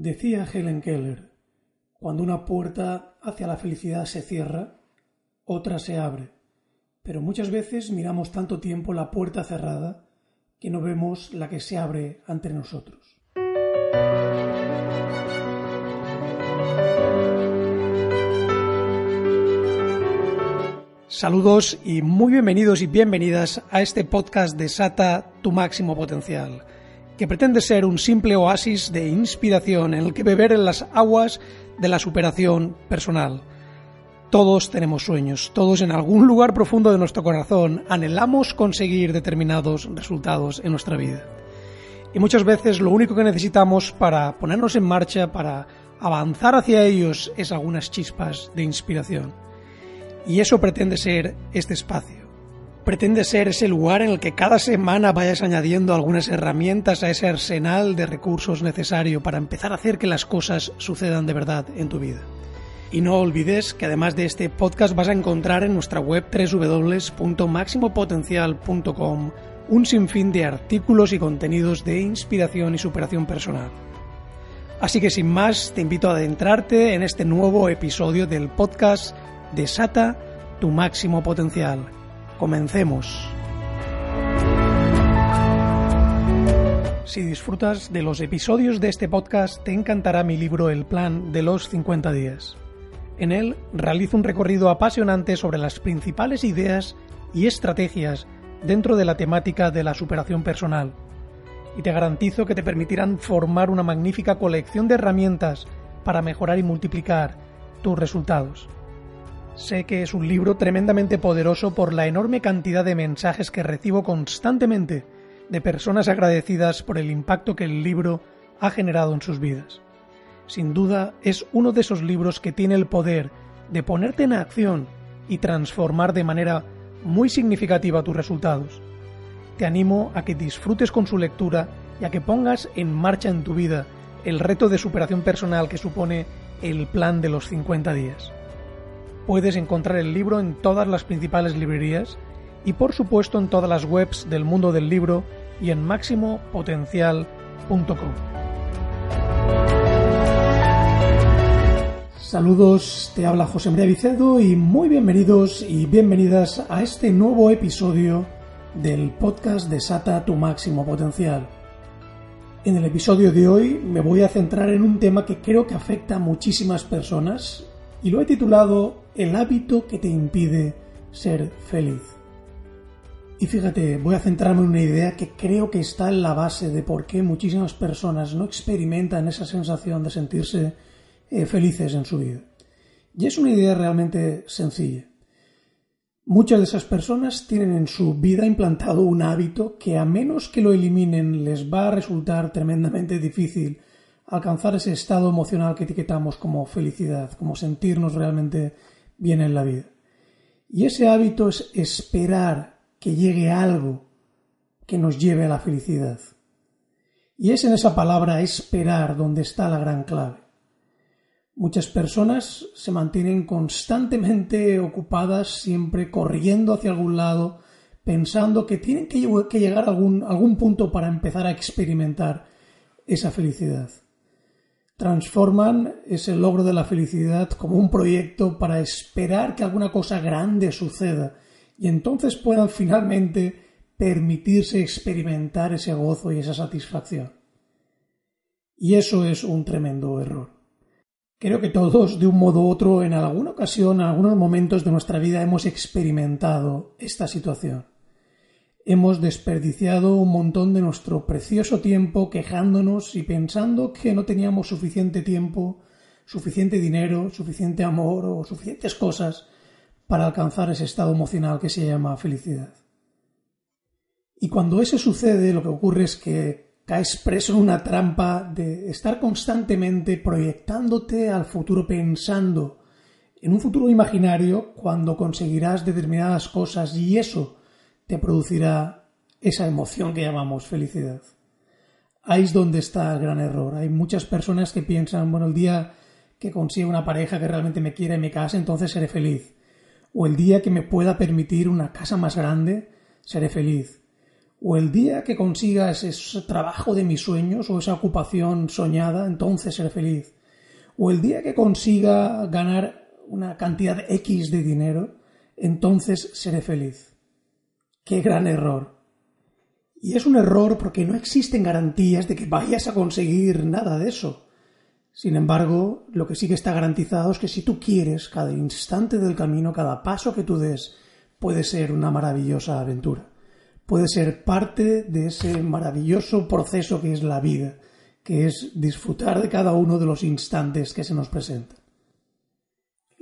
Decía Helen Keller, cuando una puerta hacia la felicidad se cierra, otra se abre, pero muchas veces miramos tanto tiempo la puerta cerrada que no vemos la que se abre ante nosotros. Saludos y muy bienvenidos y bienvenidas a este podcast de Sata Tu Máximo Potencial que pretende ser un simple oasis de inspiración en el que beber en las aguas de la superación personal. Todos tenemos sueños, todos en algún lugar profundo de nuestro corazón anhelamos conseguir determinados resultados en nuestra vida. Y muchas veces lo único que necesitamos para ponernos en marcha, para avanzar hacia ellos, es algunas chispas de inspiración. Y eso pretende ser este espacio pretende ser ese lugar en el que cada semana vayas añadiendo algunas herramientas a ese arsenal de recursos necesario para empezar a hacer que las cosas sucedan de verdad en tu vida. Y no olvides que además de este podcast vas a encontrar en nuestra web www.maximopotencial.com un sinfín de artículos y contenidos de inspiración y superación personal. Así que sin más, te invito a adentrarte en este nuevo episodio del podcast Desata tu máximo potencial Comencemos. Si disfrutas de los episodios de este podcast, te encantará mi libro El Plan de los 50 días. En él realizo un recorrido apasionante sobre las principales ideas y estrategias dentro de la temática de la superación personal. Y te garantizo que te permitirán formar una magnífica colección de herramientas para mejorar y multiplicar tus resultados. Sé que es un libro tremendamente poderoso por la enorme cantidad de mensajes que recibo constantemente de personas agradecidas por el impacto que el libro ha generado en sus vidas. Sin duda es uno de esos libros que tiene el poder de ponerte en acción y transformar de manera muy significativa tus resultados. Te animo a que disfrutes con su lectura y a que pongas en marcha en tu vida el reto de superación personal que supone el plan de los 50 días. Puedes encontrar el libro en todas las principales librerías y por supuesto en todas las webs del mundo del libro y en máximopotencial.com. Saludos, te habla José María Vicedo y muy bienvenidos y bienvenidas a este nuevo episodio del podcast Desata tu máximo potencial. En el episodio de hoy me voy a centrar en un tema que creo que afecta a muchísimas personas y lo he titulado El hábito que te impide ser feliz. Y fíjate, voy a centrarme en una idea que creo que está en la base de por qué muchísimas personas no experimentan esa sensación de sentirse eh, felices en su vida. Y es una idea realmente sencilla. Muchas de esas personas tienen en su vida implantado un hábito que a menos que lo eliminen les va a resultar tremendamente difícil alcanzar ese estado emocional que etiquetamos como felicidad, como sentirnos realmente bien en la vida. Y ese hábito es esperar que llegue algo que nos lleve a la felicidad. Y es en esa palabra esperar donde está la gran clave. Muchas personas se mantienen constantemente ocupadas, siempre corriendo hacia algún lado, pensando que tienen que, llegar a algún, algún punto para empezar a experimentar esa felicidad transforman ese logro de la felicidad como un proyecto para esperar que alguna cosa grande suceda y entonces puedan finalmente permitirse experimentar ese gozo y esa satisfacción. Y eso es un tremendo error. Creo que todos, de un modo u otro, en alguna ocasión, en algunos momentos de nuestra vida, hemos experimentado esta situación. Hemos desperdiciado un montón de nuestro precioso tiempo quejándonos y pensando que no teníamos suficiente tiempo, suficiente dinero, suficiente amor o suficientes cosas para alcanzar ese estado emocional que se llama felicidad. Y cuando eso sucede, lo que ocurre es que caes preso en una trampa de estar constantemente proyectándote al futuro pensando en un futuro imaginario cuando conseguirás determinadas cosas y eso te producirá esa emoción que llamamos felicidad. Ahí es donde está el gran error. Hay muchas personas que piensan, bueno, el día que consiga una pareja que realmente me quiera y me case, entonces seré feliz. O el día que me pueda permitir una casa más grande, seré feliz. o el día que consiga ese trabajo de mis sueños o esa ocupación soñada, entonces seré feliz. O el día que consiga ganar una cantidad X de dinero, entonces seré feliz. Qué gran error. Y es un error porque no existen garantías de que vayas a conseguir nada de eso. Sin embargo, lo que sí que está garantizado es que si tú quieres, cada instante del camino, cada paso que tú des, puede ser una maravillosa aventura puede ser parte de ese maravilloso proceso que es la vida, que es disfrutar de cada uno de los instantes que se nos presentan.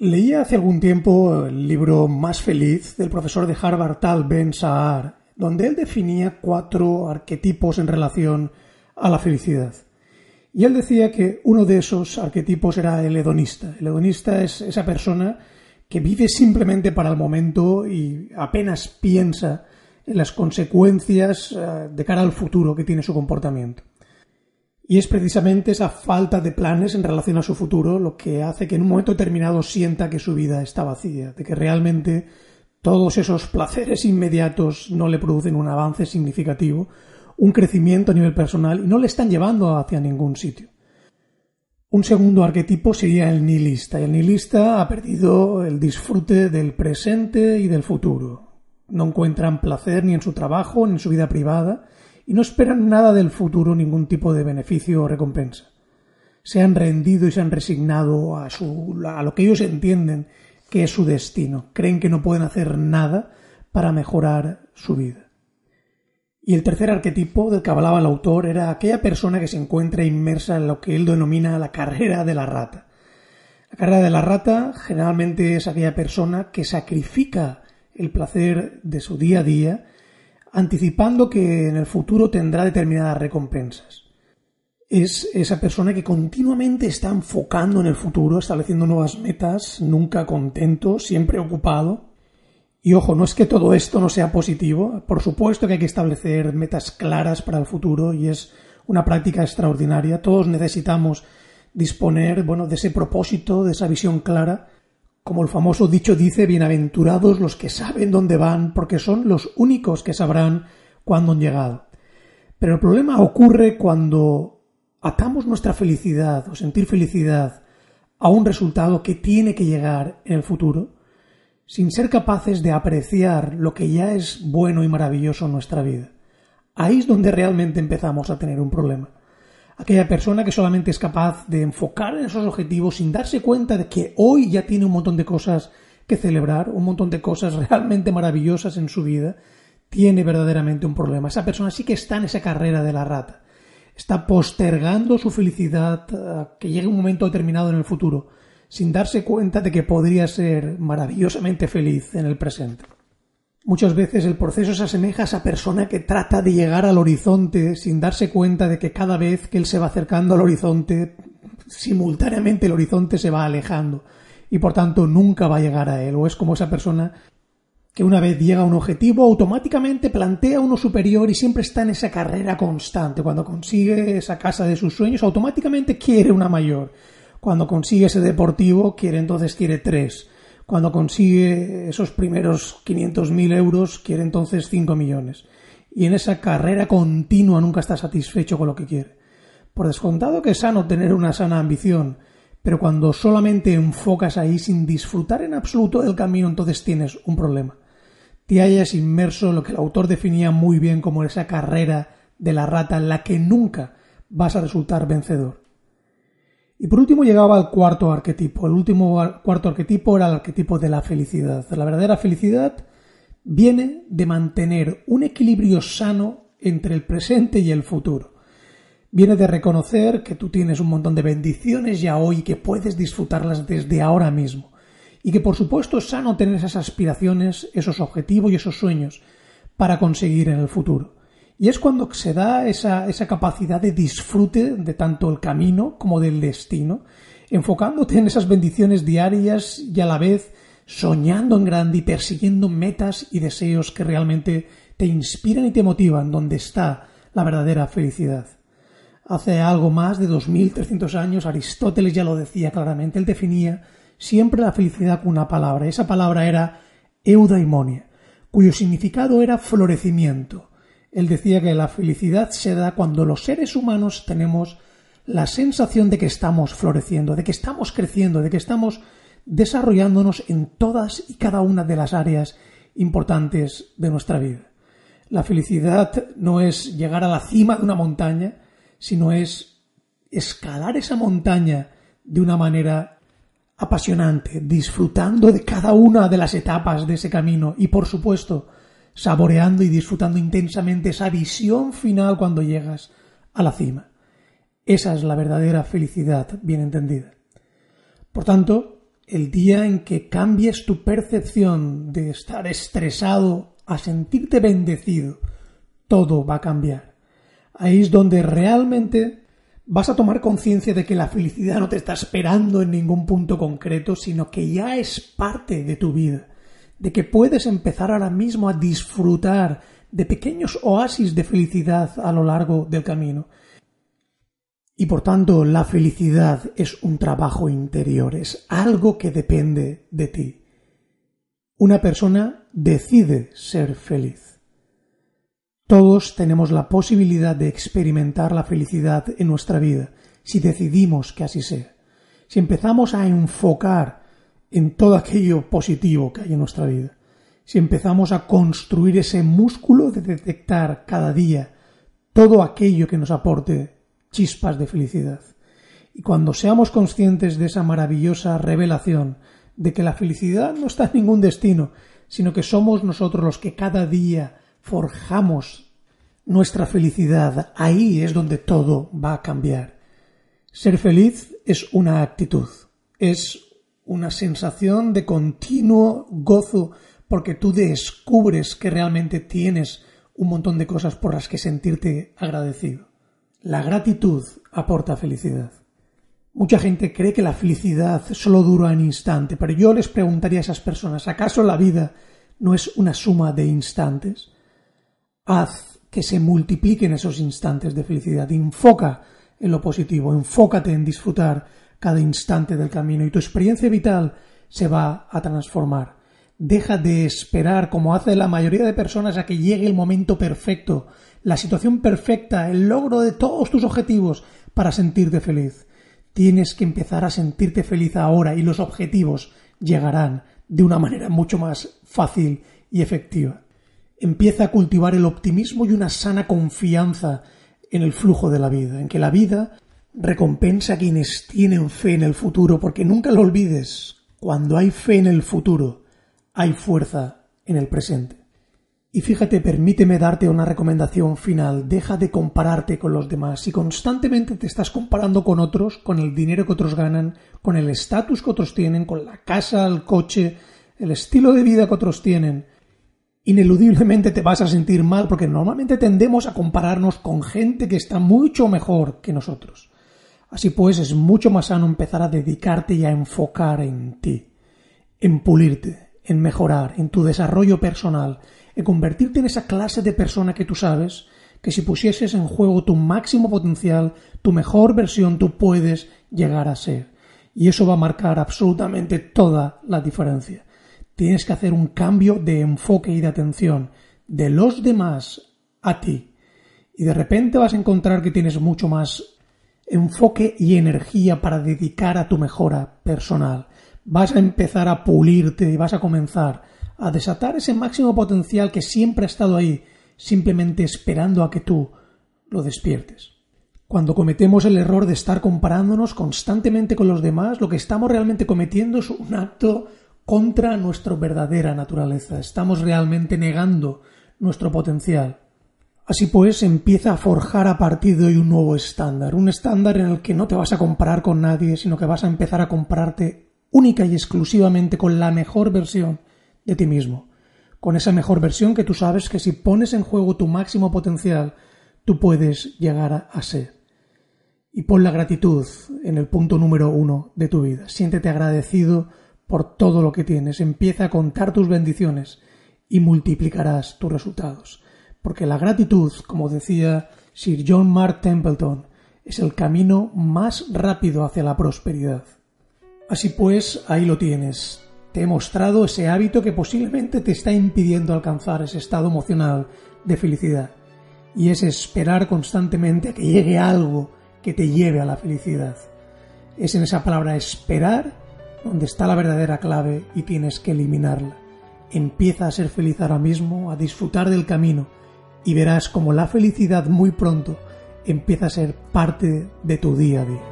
Leí hace algún tiempo el libro Más feliz del profesor de Harvard Tal Ben Sahar, donde él definía cuatro arquetipos en relación a la felicidad. Y él decía que uno de esos arquetipos era el hedonista. El hedonista es esa persona que vive simplemente para el momento y apenas piensa en las consecuencias eh, de cara al futuro que tiene su comportamiento. Y es precisamente esa falta de planes en relación a su futuro lo que hace que en un momento determinado sienta que su vida está vacía, de que realmente todos esos placeres inmediatos no le producen un avance significativo, un crecimiento a nivel personal y no le están llevando hacia ningún sitio. Un segundo arquetipo sería el nihilista. El nihilista ha perdido el disfrute del presente y del futuro. No encuentran placer ni en su trabajo ni en su vida privada y no esperan nada del futuro, ningún tipo de beneficio o recompensa. Se han rendido y se han resignado a, su, a lo que ellos entienden que es su destino. Creen que no pueden hacer nada para mejorar su vida. Y el tercer arquetipo del que hablaba el autor era aquella persona que se encuentra inmersa en lo que él denomina la carrera de la rata. La carrera de la rata generalmente es aquella persona que sacrifica el placer de su día a día, anticipando que en el futuro tendrá determinadas recompensas. Es esa persona que continuamente está enfocando en el futuro, estableciendo nuevas metas, nunca contento, siempre ocupado. Y ojo, no es que todo esto no sea positivo, por supuesto que hay que establecer metas claras para el futuro y es una práctica extraordinaria. Todos necesitamos disponer, bueno, de ese propósito, de esa visión clara, como el famoso dicho dice, bienaventurados los que saben dónde van, porque son los únicos que sabrán cuándo han llegado. Pero el problema ocurre cuando atamos nuestra felicidad o sentir felicidad a un resultado que tiene que llegar en el futuro, sin ser capaces de apreciar lo que ya es bueno y maravilloso en nuestra vida. Ahí es donde realmente empezamos a tener un problema aquella persona que solamente es capaz de enfocar en esos objetivos sin darse cuenta de que hoy ya tiene un montón de cosas que celebrar, un montón de cosas realmente maravillosas en su vida, tiene verdaderamente un problema. Esa persona sí que está en esa carrera de la rata. Está postergando su felicidad a que llegue un momento determinado en el futuro, sin darse cuenta de que podría ser maravillosamente feliz en el presente. Muchas veces el proceso se asemeja a esa persona que trata de llegar al horizonte sin darse cuenta de que cada vez que él se va acercando al horizonte, simultáneamente el horizonte se va alejando y por tanto nunca va a llegar a él. O es como esa persona que una vez llega a un objetivo automáticamente plantea uno superior y siempre está en esa carrera constante. Cuando consigue esa casa de sus sueños, automáticamente quiere una mayor. Cuando consigue ese deportivo, quiere entonces quiere tres cuando consigue esos primeros 500.000 euros, quiere entonces 5 millones. Y en esa carrera continua nunca está satisfecho con lo que quiere. Por descontado que es sano tener una sana ambición, pero cuando solamente enfocas ahí sin disfrutar en absoluto del camino, entonces tienes un problema. Te hayas inmerso en lo que el autor definía muy bien como esa carrera de la rata en la que nunca vas a resultar vencedor. Y por último llegaba al cuarto arquetipo. El último cuarto arquetipo era el arquetipo de la felicidad. La verdadera felicidad viene de mantener un equilibrio sano entre el presente y el futuro. Viene de reconocer que tú tienes un montón de bendiciones ya hoy que puedes disfrutarlas desde ahora mismo. Y que por supuesto es sano tener esas aspiraciones, esos objetivos y esos sueños para conseguir en el futuro. Y es cuando se da esa, esa capacidad de disfrute de tanto el camino como del destino, enfocándote en esas bendiciones diarias y a la vez soñando en grande y persiguiendo metas y deseos que realmente te inspiran y te motivan, donde está la verdadera felicidad. Hace algo más de 2300 años Aristóteles ya lo decía claramente, él definía siempre la felicidad con una palabra, esa palabra era eudaimonia, cuyo significado era florecimiento, Él decía que la felicidad se da cuando los seres humanos tenemos la sensación de que estamos floreciendo, de que estamos creciendo, de que estamos desarrollándonos en todas y cada una de las áreas importantes de nuestra vida. La felicidad no es llegar a la cima de una montaña, sino es escalar esa montaña de una manera apasionante, disfrutando de cada una de las etapas de ese camino y, por supuesto, saboreando y disfrutando intensamente esa visión final cuando llegas a la cima. Esa es la verdadera felicidad bien entendida. Por tanto, el día en que cambies tu percepción de estar estresado a sentirte bendecido, todo va a cambiar. Ahí es donde realmente vas a tomar conciencia de que la felicidad no te está esperando en ningún punto concreto, sino que ya es parte de tu vida, de que puedes empezar ahora mismo a disfrutar de pequeños oasis de felicidad a lo largo del camino, y por tanto, la felicidad es un trabajo interior, es algo que depende de ti. Una persona decide ser feliz. Todos tenemos la posibilidad de experimentar la felicidad en nuestra vida, si decidimos que así sea. Si empezamos a enfocar en todo aquello positivo que hay en nuestra vida, si empezamos a construir ese músculo de detectar cada día todo aquello que nos aporte chispas de felicidad. Y cuando seamos conscientes de esa maravillosa revelación de que la felicidad no está en ningún destino, sino que somos nosotros los que cada día forjamos nuestra felicidad, ahí es donde todo va a cambiar. Ser feliz es una actitud, es una sensación de continuo gozo porque tú descubres que realmente tienes un montón de cosas por las que sentirte agradecido. La gratitud aporta felicidad. Mucha gente cree que la felicidad solo dura un instante, pero yo les preguntaría a esas personas, ¿acaso la vida no es una suma de instantes? Haz que se multipliquen esos instantes de felicidad, enfoca en lo positivo, enfócate en disfrutar cada instante del camino y tu experiencia vital se va a transformar. Deja de esperar, como hace la mayoría de personas, a que llegue el momento perfecto la situación perfecta, el logro de todos tus objetivos para sentirte feliz. Tienes que empezar a sentirte feliz ahora y los objetivos llegarán de una manera mucho más fácil y efectiva. Empieza a cultivar el optimismo y una sana confianza en el flujo de la vida, en que la vida recompensa a quienes tienen fe en el futuro, porque nunca lo olvides, cuando hay fe en el futuro, hay fuerza en el presente. Y fíjate, permíteme darte una recomendación final. Deja de compararte con los demás. Si constantemente te estás comparando con otros, con el dinero que otros ganan, con el estatus que otros tienen, con la casa, el coche, el estilo de vida que otros tienen, ineludiblemente te vas a sentir mal porque normalmente tendemos a compararnos con gente que está mucho mejor que nosotros. Así pues, es mucho más sano empezar a dedicarte y a enfocar en ti, en pulirte, en mejorar, en tu desarrollo personal, en convertirte en esa clase de persona que tú sabes que si pusieses en juego tu máximo potencial, tu mejor versión, tú puedes llegar a ser. Y eso va a marcar absolutamente toda la diferencia. Tienes que hacer un cambio de enfoque y de atención de los demás a ti. Y de repente vas a encontrar que tienes mucho más enfoque y energía para dedicar a tu mejora personal. Vas a empezar a pulirte y vas a comenzar a desatar ese máximo potencial que siempre ha estado ahí, simplemente esperando a que tú lo despiertes. Cuando cometemos el error de estar comparándonos constantemente con los demás, lo que estamos realmente cometiendo es un acto contra nuestra verdadera naturaleza. Estamos realmente negando nuestro potencial. Así pues, empieza a forjar a partir de hoy un nuevo estándar, un estándar en el que no te vas a comparar con nadie, sino que vas a empezar a compararte única y exclusivamente con la mejor versión de ti mismo, con esa mejor versión que tú sabes que si pones en juego tu máximo potencial, tú puedes llegar a, ser. Y pon la gratitud en el punto número uno de tu vida. Siéntete agradecido por todo lo que tienes. Empieza a contar tus bendiciones y multiplicarás tus resultados. Porque la gratitud, como decía Sir John Mark Templeton, es el camino más rápido hacia la prosperidad. Así pues, ahí lo tienes te he mostrado ese hábito que posiblemente te está impidiendo alcanzar ese estado emocional de felicidad. y es esperar constantemente a que llegue algo que te lleve a la felicidad. Es en esa palabra esperar donde está la verdadera clave y tienes que eliminarla. Empieza a ser feliz ahora mismo, a disfrutar del camino y verás como la felicidad muy pronto empieza a ser parte de tu día a día.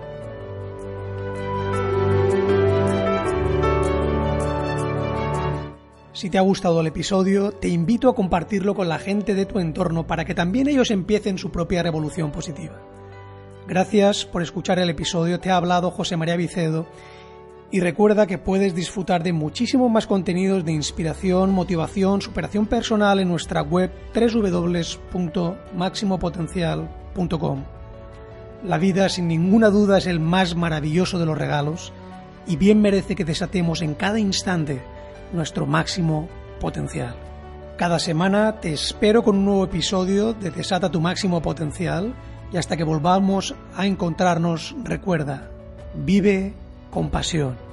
Si te ha gustado el episodio, te invito a compartirlo con la gente de tu entorno para que también ellos empiecen su propia revolución positiva. Gracias por escuchar el episodio, te ha hablado José María Vicedo y recuerda que puedes disfrutar de muchísimos más contenidos de inspiración, motivación, superación personal en nuestra web www.maximopotencial.com. La vida sin ninguna duda es el más maravilloso de los regalos y bien merece que desatemos en cada instante nuestro máximo potencial. Cada semana te espero con un nuevo episodio de Desata tu máximo potencial y hasta que volvamos a encontrarnos recuerda, vive con pasión.